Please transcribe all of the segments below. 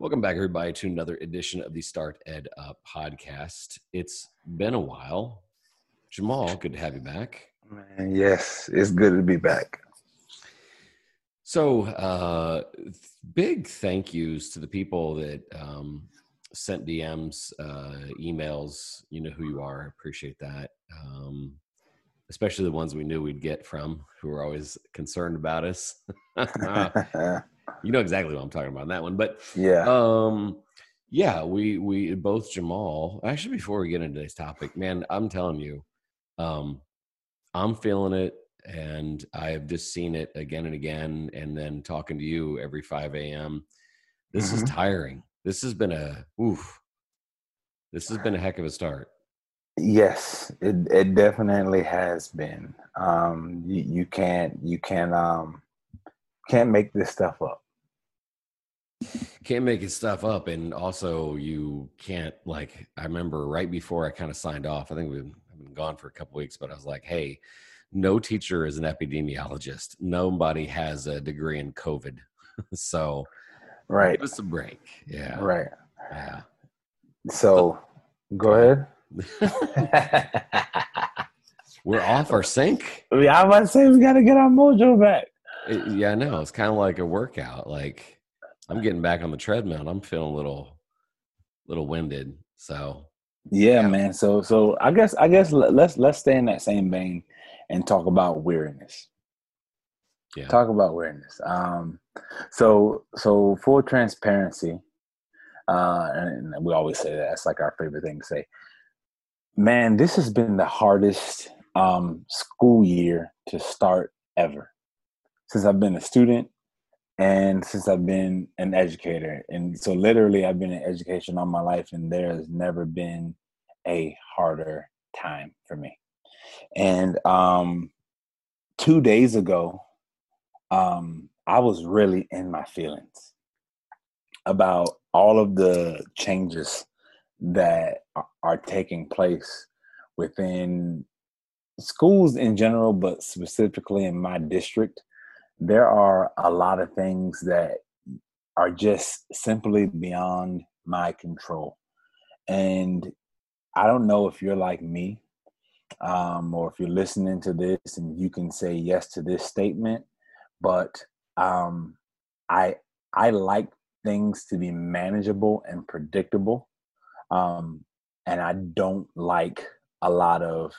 Welcome back, everybody, to another edition of the StartEdUp podcast. It's been a while. Jamal, good to have you back. Man, yes, it's good to be back. So, uh, big thank yous to the people that um, sent DMs, uh, emails. You know who you are. Appreciate that. Um, especially the ones we knew we'd get from who were always concerned about us. you know exactly what I'm talking about in that one. But yeah, um, yeah, we we both Jamal. Actually, before we get into today's topic, man, I'm telling you, um, I'm feeling it, and I have just seen it again and again. And then talking to you every 5 a.m. This mm-hmm. is tiring. This has been a oof. This has been a heck of a start. Yes, it it definitely has been. Um, you, you can't you can't um can't make this stuff up. Can't make his stuff up and also you can't like i remember right before i kind of signed off i think we've been gone for a couple weeks but i was like hey no teacher is an epidemiologist. Nobody has a degree in covid. So right. give us a break. Yeah. Right. Yeah. So oh. go ahead. We're off our sync? Yeah i was about to say we got to get our mojo back it, yeah no it's kind of like a workout like I'm getting back on the treadmill. I'm feeling a little, little winded. So yeah, yeah, man. So so I guess I guess let's let's stay in that same vein and talk about weariness. Yeah. Talk about weariness. Um, so so full transparency, uh, and we always say that. It's like our favorite thing to say. Man, this has been the hardest um, school year to start ever since I've been a student and since I've been an educator, and so literally I've been in education all my life, and there has never been a harder time for me. And um, two days ago, um, I was really in my feelings about all of the changes that are taking place within schools in general, but specifically in my district there are a lot of things that are just simply beyond my control. And I don't know if you're like me, um, or if you're listening to this and you can say yes to this statement, but um, I I like things to be manageable and predictable, um, and I don't like a lot of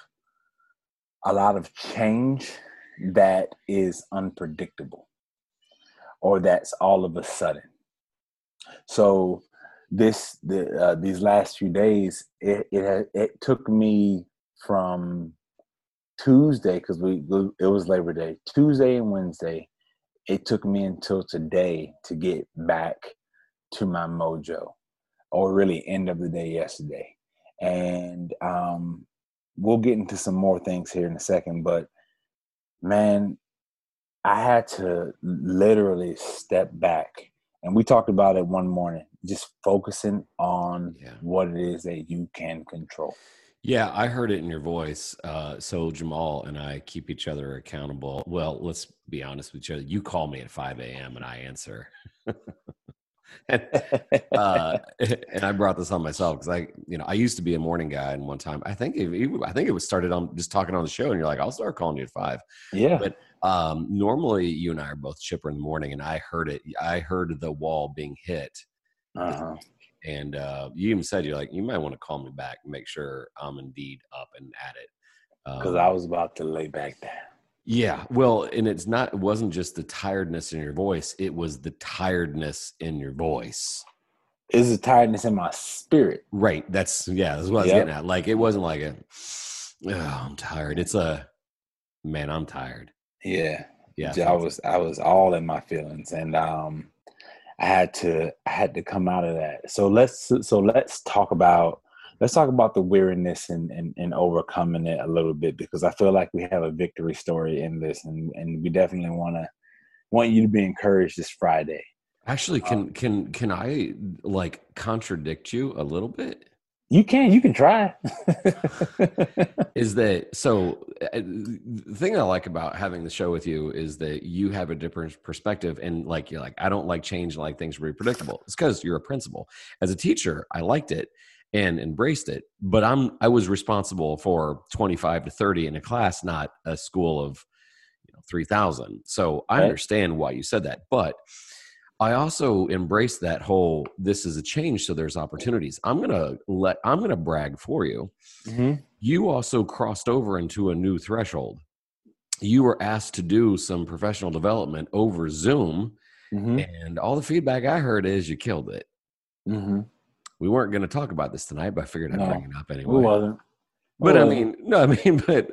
a lot of change that is unpredictable or that's all of a sudden. So this the uh, these last few days it it it took me from Tuesday because we it was Labor Day Tuesday and Wednesday it took me until today to get back to my mojo or really end of the day yesterday and um we'll get into some more things here in a second but man, I had to literally step back. And we talked about it one morning, just focusing on yeah. what it is that you can control. Yeah, I heard it in your voice. Uh, so Jamal and I keep each other accountable. Well, let's be honest with each other. You call me at 5 a.m. and I answer. and, uh, and I brought this on myself because I, you know, I used to be a morning guy, and one time I think it, I think it was started on just talking on the show, and you're like, I'll start calling you at five. Yeah. But um, normally you and I are both chipper in the morning, and I heard it. I heard the wall being hit. Uh-huh. And uh, you even said you're like, you might want to call me back and make sure I'm indeed up and at it. Because um, I was about to lay back down. Yeah, well, and it's not. It wasn't just the tiredness in your voice; it was the tiredness in your voice. Is the tiredness in my spirit? Right. That's yeah. That's what I was getting at. Like it wasn't like a, oh, I'm tired. It's a, man, I'm tired. Yeah. Yeah. I was I was all in my feelings, and um, I had to I had to come out of that. So let's so let's talk about let's talk about the weariness and, and, and overcoming it a little bit because I feel like we have a victory story in this and, and we definitely want to want you to be encouraged this Friday. Actually, can um, can can I like contradict you a little bit? You can, you can try. is that so? Uh, the thing I like about having the show with you is that you have a different perspective, and like you're like, I don't like change, and like things to be predictable. It's because you're a principal. As a teacher, I liked it and embraced it, but I'm I was responsible for 25 to 30 in a class, not a school of you know 3,000. So I understand why you said that, but I also embrace that whole this is a change, so there's opportunities. I'm gonna let I'm gonna brag for you. Mm-hmm. You also crossed over into a new threshold. You were asked to do some professional development over Zoom, mm-hmm. and all the feedback I heard is you killed it. Mm-hmm. We weren't going to talk about this tonight, but I figured I'd no, bring it up anyway. We wasn't. But I mean, no, I mean, but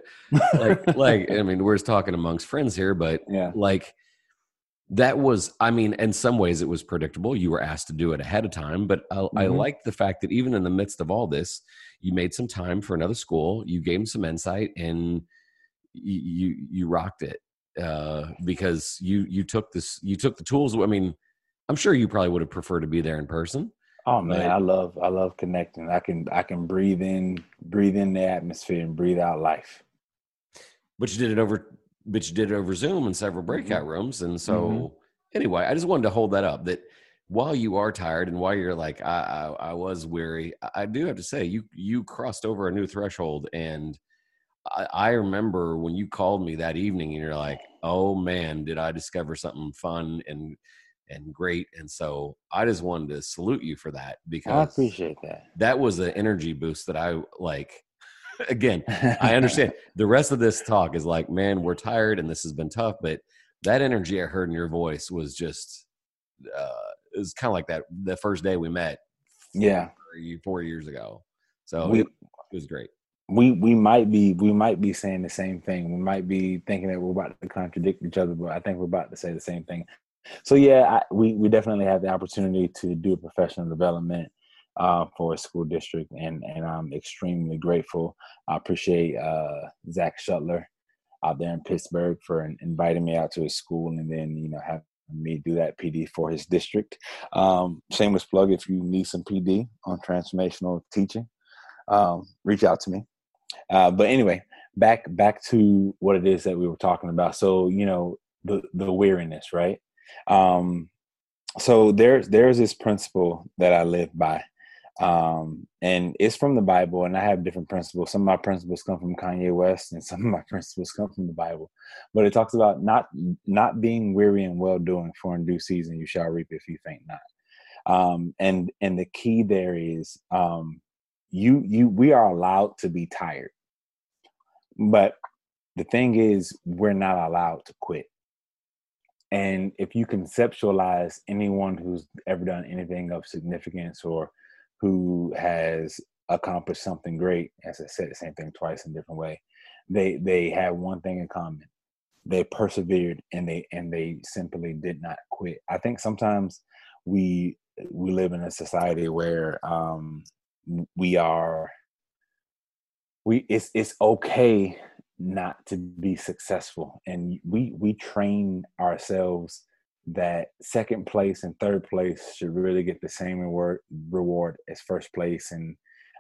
like, like, I mean, we're just talking amongst friends here, but yeah, like that was i mean in some ways it was predictable you were asked to do it ahead of time but I, mm-hmm. I liked the fact that even in the midst of all this you made some time for another school you gave them some insight and you you, you rocked it uh, because you you took this you took the tools i mean i'm sure you probably would have preferred to be there in person oh man i love i love connecting i can i can breathe in breathe in the atmosphere and breathe out life but you did it over but you did it over Zoom in several mm-hmm. breakout mm-hmm. rooms. And so, mm-hmm. anyway, I just wanted to hold that up that while you are tired and while you're like, I, I, I was weary, I do have to say you, you crossed over a new threshold. And I, I remember when you called me that evening and you're like, oh man, did I discover something fun and, and great. And so I just wanted to salute you for that because I appreciate that. That was an energy boost that I like again, I understand. the rest of this talk is like, man, we're tired and this has been tough, but that energy I heard in your voice was just uh it was kind of like that the first day we met. Yeah. Four years ago. So we, it was great. We we might be we might be saying the same thing. We might be thinking that we're about to contradict each other, but I think we're about to say the same thing. So yeah, I, we we definitely have the opportunity to do professional development uh, for a school district, and and I'm extremely grateful. I appreciate uh, Zach Shuttler out there in Pittsburgh for inviting me out to his school, and then you know having me do that PD for his district. Um, shameless plug: if you need some PD on transformational teaching, um, reach out to me. Uh, but anyway, back back to what it is that we were talking about. So you know the the weariness, right? Um, so there's there's this principle that I live by, um, and it's from the Bible. And I have different principles. Some of my principles come from Kanye West, and some of my principles come from the Bible. But it talks about not not being weary and well doing, for in due season you shall reap if you faint not. Um, and and the key there is um, you you we are allowed to be tired, but the thing is we're not allowed to quit. And if you conceptualize anyone who's ever done anything of significance or who has accomplished something great, as I said the same thing twice in a different way, they they have one thing in common. They persevered and they and they simply did not quit. I think sometimes we we live in a society where um, we are we it's it's okay not to be successful. And we we train ourselves that second place and third place should really get the same reward reward as first place. And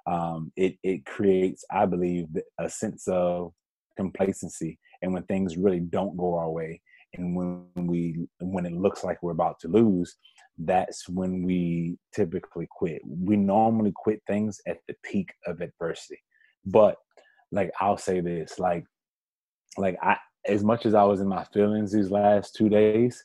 um, it it creates i believe a sense of complacency and when things really don't go our way and when we when it looks like we're about to lose that's when we typically quit. We normally quit things at the peak of adversity but like i'll say this like like i as much as i was in my feelings these last two days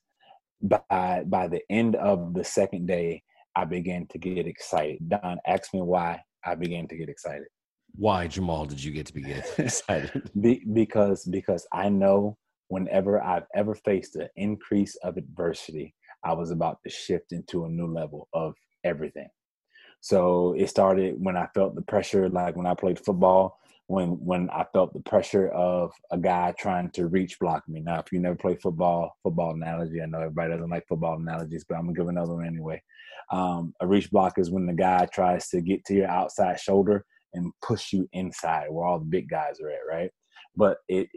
by by the end of the second day, I began to get excited. Don asked me why I began to get excited. Why, Jamal, did you get to be excited? Be, because because I know whenever I've ever faced an increase of adversity, I was about to shift into a new level of everything. So it started when I felt the pressure, like when I played football when when I felt the pressure of a guy trying to reach block me. Now, if you never play football, football analogy, I know everybody doesn't like football analogies, but I'm gonna give another one anyway. Um, a reach block is when the guy tries to get to your outside shoulder and push you inside, where all the big guys are at, right? But it,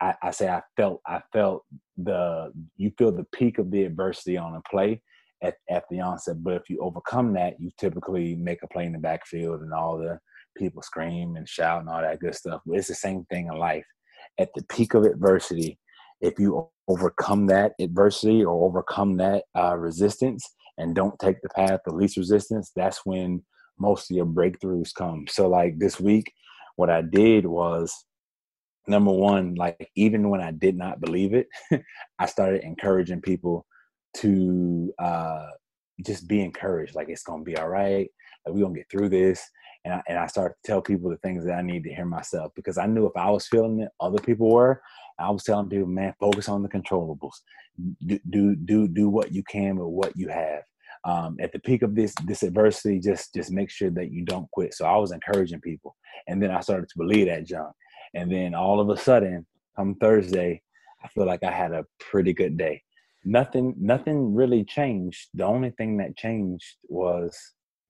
I, I say I felt I felt the you feel the peak of the adversity on a play, at, at the onset. But if you overcome that, you typically make a play in the backfield and all the people scream and shout and all that good stuff. But it's the same thing in life. At the peak of adversity, if you overcome that adversity or overcome that uh, resistance and don't take the path of least resistance, that's when most of your breakthroughs come. So, like this week, what I did was number one, like even when I did not believe it, I started encouraging people to uh, just be encouraged. Like it's gonna be all right. Like we're gonna get through this. And I, and I started to tell people the things that I need to hear myself because I knew if I was feeling it, other people were. I was telling people, man, focus on the controllables. Do do do, do what you can with what you have. Um, at the peak of this this adversity, just just make sure that you don't quit. So I was encouraging people, and then I started to believe that junk. And then all of a sudden, come Thursday, I feel like I had a pretty good day. Nothing, nothing really changed. The only thing that changed was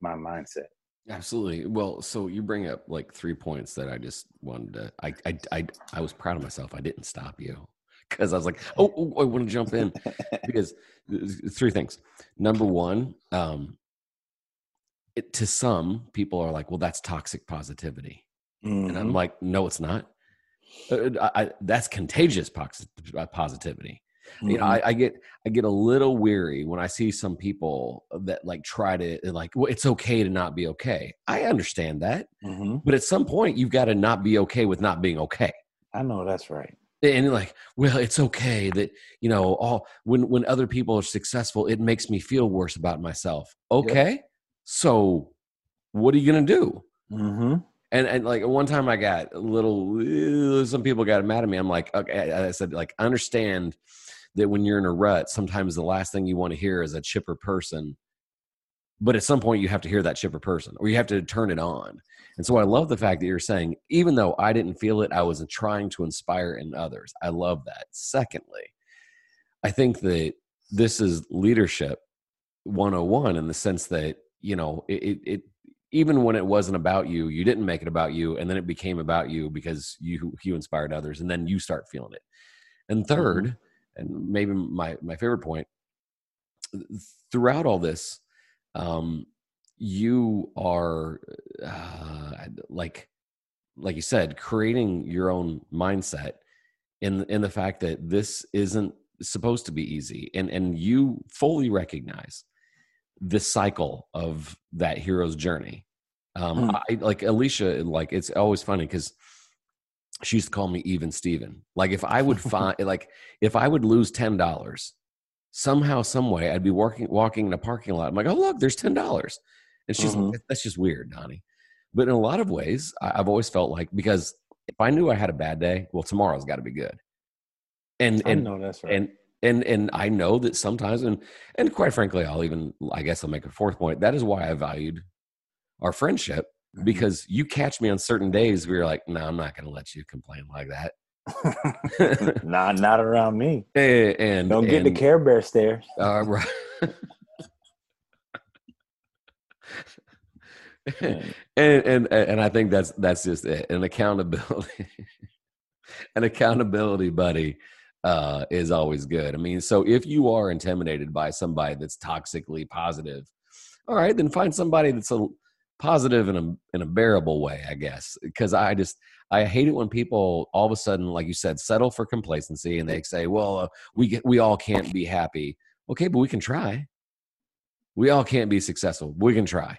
my mindset. Absolutely. Well, so you bring up like three points that I just wanted to. I I I, I was proud of myself. I didn't stop you because I was like, oh, oh, I want to jump in because three things. Number one, um, it, to some people are like, well, that's toxic positivity, mm-hmm. and I'm mm-hmm. like, no, it's not. Uh, I, that's contagious uh, positivity. Mm-hmm. You know, mm-hmm. I, I, get I get a little weary when I see some people that like try to like, well, it's okay to not be okay. I understand that, mm-hmm. but at some point, you've got to not be okay with not being okay. I know that's right. And like, well, it's okay that you know, all when when other people are successful, it makes me feel worse about myself. Okay, yep. so what are you gonna do? Mm-hmm. And and like one time I got a little some people got mad at me. I'm like, okay, I said like understand that when you're in a rut, sometimes the last thing you want to hear is a chipper person. But at some point you have to hear that chipper person or you have to turn it on. And so I love the fact that you're saying, even though I didn't feel it, I was trying to inspire in others. I love that. Secondly, I think that this is leadership 101 in the sense that, you know, it, it even when it wasn't about you, you didn't make it about you, and then it became about you because you you inspired others, and then you start feeling it. And 3rd mm-hmm. And maybe my my favorite point, throughout all this, um, you are uh, like like you said, creating your own mindset in in the fact that this isn't supposed to be easy, and and you fully recognize the cycle of that hero's journey. Um, mm. I like Alicia. Like it's always funny because she used to call me even Steven. Like if I would find like if I would lose ten dollars, somehow, some way, I'd be walking walking in a parking lot. I'm like, oh look, there's ten dollars, and she's mm-hmm. like, that's just weird, Donnie. But in a lot of ways, I've always felt like because if I knew I had a bad day, well, tomorrow's got to be good. And and that's right. And and and I know that sometimes and and quite frankly I'll even I guess I'll make a fourth point that is why I valued our friendship. Because you catch me on certain days where you're like no I'm not going to let you complain like that. Not not around me. And, and don't get and, the Care Bear stares uh, right. And, and and I think that's that's just it. An accountability, an accountability buddy uh, is always good. I mean, so if you are intimidated by somebody that's toxically positive, all right, then find somebody that's a positive in a in a bearable way, I guess. Because I just I hate it when people all of a sudden, like you said, settle for complacency and they say, "Well, uh, we get, we all can't be happy." Okay, but we can try. We all can't be successful. We can try.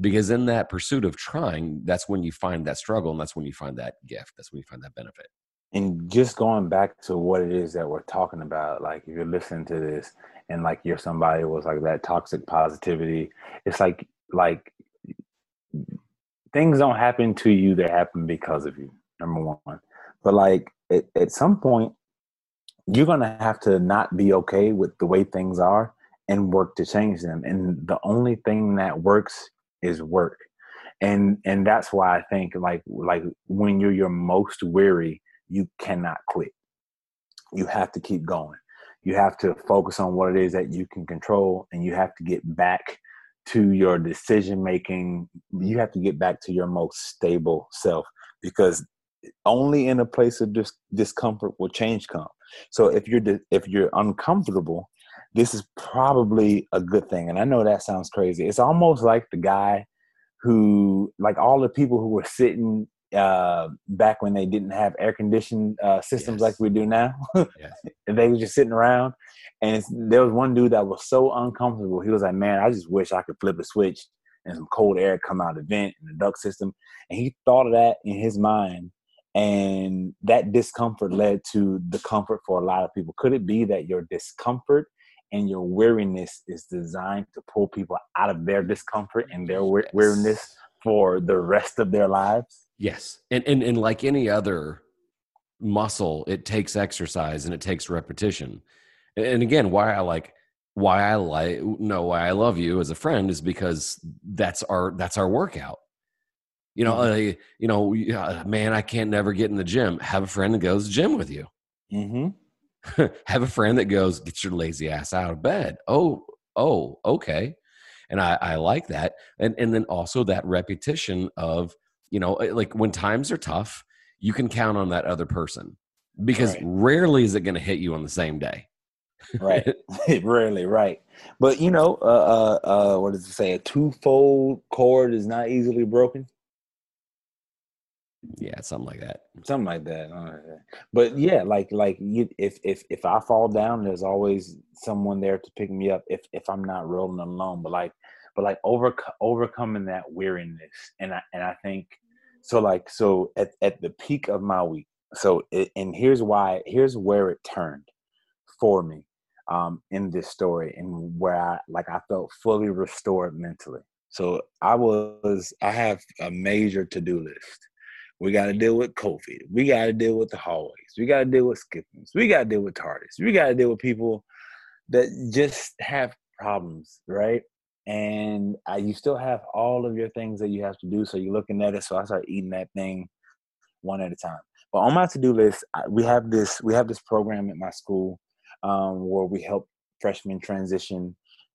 Because in that pursuit of trying, that's when you find that struggle and that's when you find that gift. That's when you find that benefit and just going back to what it is that we're talking about, like if you're listening to this and like you're somebody was like that toxic positivity, it's like like things don't happen to you, they happen because of you, number one. But like at, at some point, you're gonna have to not be okay with the way things are and work to change them. And the only thing that works is work. And and that's why I think like like when you're your most weary, you cannot quit. You have to keep going. You have to focus on what it is that you can control and you have to get back to your decision making. You have to get back to your most stable self because only in a place of dis- discomfort will change come. So if you're di- if you're uncomfortable, this is probably a good thing. And I know that sounds crazy. It's almost like the guy who, like all the people who were sitting uh, back when they didn't have air conditioned uh, systems yes. like we do now. yes. they were just sitting around. And there was one dude that was so uncomfortable. He was like, man, I just wish I could flip a switch and some cold air come out of the vent and the duct system. And he thought of that in his mind. And that discomfort led to the comfort for a lot of people. Could it be that your discomfort and your weariness is designed to pull people out of their discomfort and their weariness for the rest of their lives? Yes. And, and, and like any other muscle, it takes exercise and it takes repetition. And again, why I like why I like no why I love you as a friend is because that's our that's our workout. You know, mm-hmm. uh, you know, uh, man, I can't never get in the gym. Have a friend that goes gym with you. Mm-hmm. Have a friend that goes get your lazy ass out of bed. Oh, oh, okay, and I, I like that. And and then also that repetition of you know, uh, like when times are tough, you can count on that other person because right. rarely is it going to hit you on the same day right. Rarely, right. But you know, uh, uh, uh, what does it say? A twofold cord is not easily broken. Yeah, something like that. Something like that. But yeah, like like you, if if if I fall down, there's always someone there to pick me up if if I'm not rolling alone. But like, but like over overcoming that weariness, and I and I think so. Like so at at the peak of my week. So it, and here's why. Here's where it turned for me um, in this story and where I like I felt fully restored mentally. So I was I have a major to-do list. We got to deal with COVID. We got to deal with the hallways. We got to deal with skippings. We got to deal with tardies. We got to deal with people that just have problems, right? And I, you still have all of your things that you have to do. So you're looking at it. So I start eating that thing one at a time. But on my to-do list, we have this we have this program at my school um, where we help freshmen transition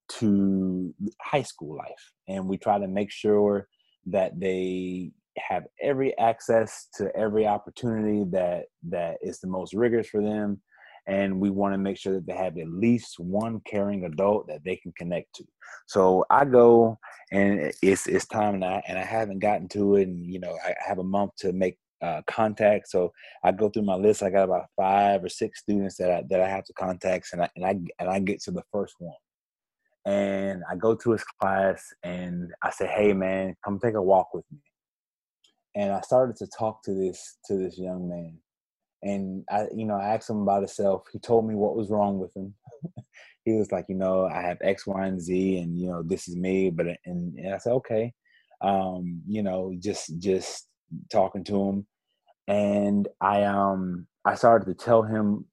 to high school life. And we try to make sure that they have every access to every opportunity that that is the most rigorous for them and we want to make sure that they have at least one caring adult that they can connect to. So I go and it's it's time and I and I haven't gotten to it and you know I have a month to make uh, contact. So I go through my list. I got about five or six students that I, that I have to contact, and I and I and I get to the first one, and I go to his class and I say, "Hey, man, come take a walk with me." And I started to talk to this to this young man, and I, you know, I asked him about himself. He told me what was wrong with him. he was like, you know, I have X, Y, and Z, and you know, this is me. But and, and I said, okay, um, you know, just just talking to him, and I um I started to tell him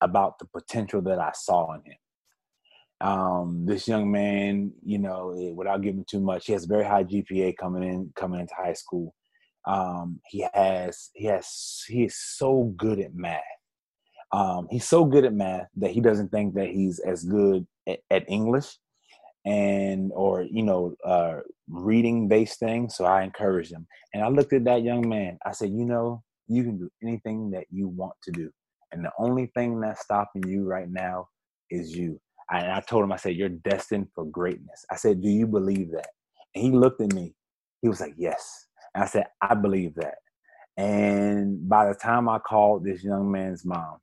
about the potential that I saw in him. Um, this young man, you know, without giving too much, he has a very high GPA coming in coming into high school. Um, he has he has he is so good at math. Um, he's so good at math that he doesn't think that he's as good at, at English and or you know uh, reading based things so i encouraged him. And i looked at that young man. I said you know you can do anything that you want to do and the only thing that's stopping you right now is you. And i told him i said you're destined for greatness. I said do you believe that? And he looked at me. He was like yes i said i believe that and by the time i called this young man's mom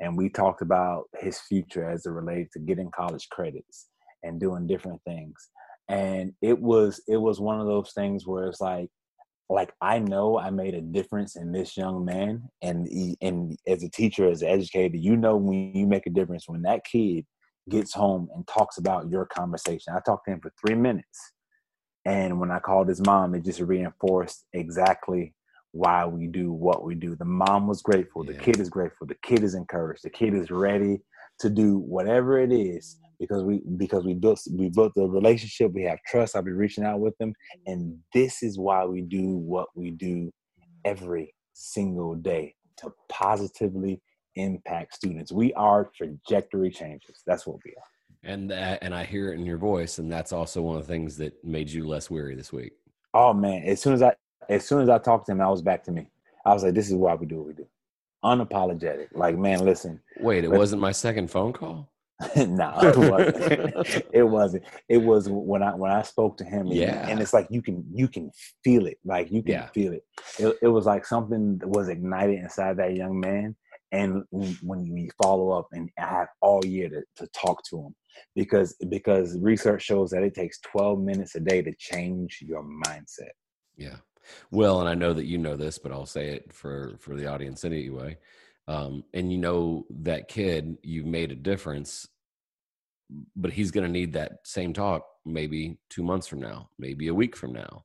and we talked about his future as it related to getting college credits and doing different things and it was it was one of those things where it's like like I know I made a difference in this young man, and he, and as a teacher, as an educator, you know when you make a difference when that kid gets home and talks about your conversation. I talked to him for three minutes, and when I called his mom, it just reinforced exactly why we do what we do. The mom was grateful, yeah. the kid is grateful, the kid is encouraged, the kid is ready to do whatever it is because we because we built we built the relationship we have trust i'll be reaching out with them and this is why we do what we do every single day to positively impact students we are trajectory changes that's what we are and that, and i hear it in your voice and that's also one of the things that made you less weary this week oh man as soon as i as soon as i talked to him i was back to me i was like this is why we do what we do unapologetic like man listen wait it wasn't my second phone call no, it wasn't. it wasn't. It was when I when I spoke to him. Yeah, and, and it's like you can you can feel it. Like you can yeah. feel it. it. It was like something was ignited inside that young man. And when you follow up, and I have all year to, to talk to him, because because research shows that it takes 12 minutes a day to change your mindset. Yeah. Well, and I know that you know this, but I'll say it for for the audience anyway. Um, and you know that kid, you've made a difference, but he's going to need that same talk maybe two months from now, maybe a week from now,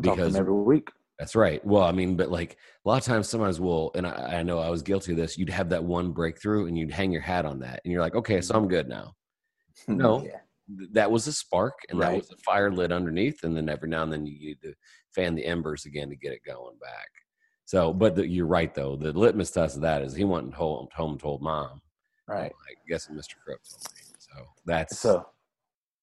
because every week. That's right. Well, I mean, but like a lot of times, sometimes we'll, and I, I know I was guilty of this. You'd have that one breakthrough, and you'd hang your hat on that, and you're like, okay, so I'm good now. No, yeah. that was a spark, and right. that was a fire lit underneath, and then every now and then you need to fan the embers again to get it going back. So, but the, you're right though. The litmus test of that is he went home, home told mom. Right. I guess Mr. Crook told me. So that's so.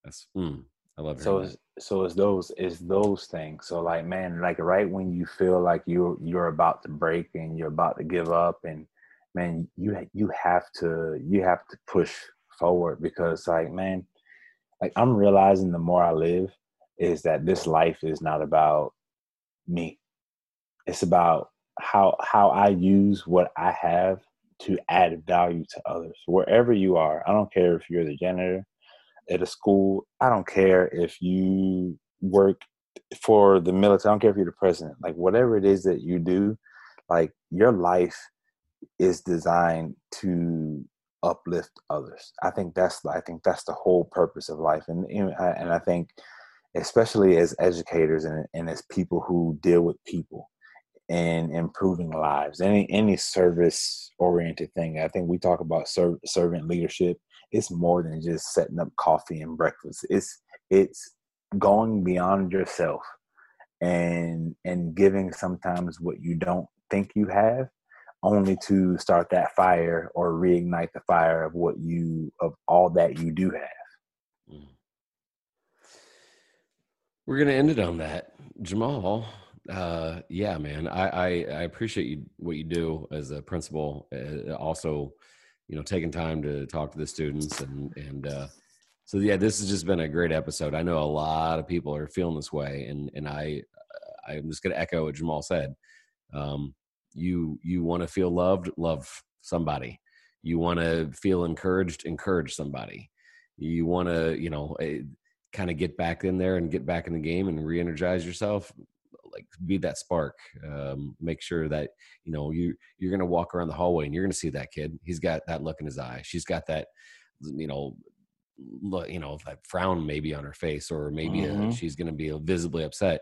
That's mm, I love. So it's, so it's those it's those things. So like man, like right when you feel like you're you're about to break and you're about to give up, and man, you you have to you have to push forward because like man, like I'm realizing the more I live is that this life is not about me. It's about how how I use what I have to add value to others. Wherever you are, I don't care if you're the janitor at a school. I don't care if you work for the military. I don't care if you're the president. Like whatever it is that you do, like your life is designed to uplift others. I think that's I think that's the whole purpose of life, and and I think especially as educators and, and as people who deal with people and improving lives any any service oriented thing i think we talk about serv- servant leadership it's more than just setting up coffee and breakfast it's it's going beyond yourself and and giving sometimes what you don't think you have only to start that fire or reignite the fire of what you of all that you do have mm. we're to end it on that jamal uh, yeah, man. I, I, I appreciate you what you do as a principal. Uh, also, you know, taking time to talk to the students and and uh, so yeah, this has just been a great episode. I know a lot of people are feeling this way, and and I I'm just to echo what Jamal said. Um, you you want to feel loved, love somebody. You want to feel encouraged, encourage somebody. You want to you know. Eh, kind of get back in there and get back in the game and re-energize yourself like be that spark um, make sure that you know you you're gonna walk around the hallway and you're gonna see that kid he's got that look in his eye she's got that you know look you know that frown maybe on her face or maybe uh, mm-hmm. a, she's gonna be visibly upset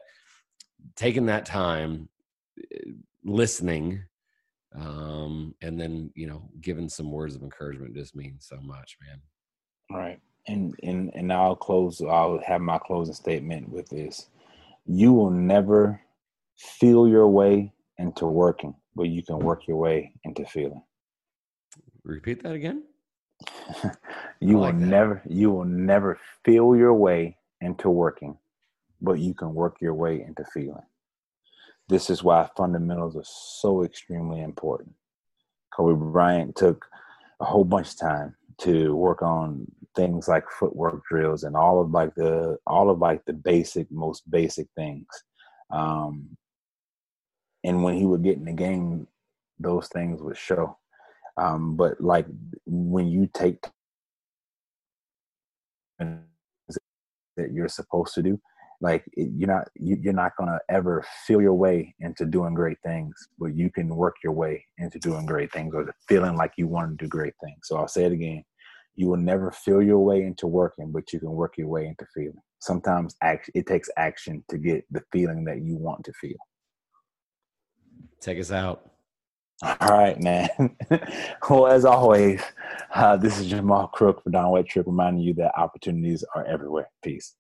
taking that time listening um and then you know giving some words of encouragement just means so much man right and and and i'll close i'll have my closing statement with this you will never feel your way into working, but you can work your way into feeling. Repeat that again. you like will that. never you will never feel your way into working, but you can work your way into feeling. This is why fundamentals are so extremely important. Kobe Bryant took a whole bunch of time to work on things like footwork drills and all of like the all of like the basic most basic things um and when he would get in the game those things would show um but like when you take that you're supposed to do like you're not you, you're not going to ever feel your way into doing great things but you can work your way into doing great things or feeling like you want to do great things. So i'll say it again you will never feel your way into working but you can work your way into feeling. Sometimes act, it takes action to get the feeling that you want to feel. Take us out. All right man. Well as always uh, this is jamal crook for don Wettrick, reminding you that opportunities are everywhere. Peace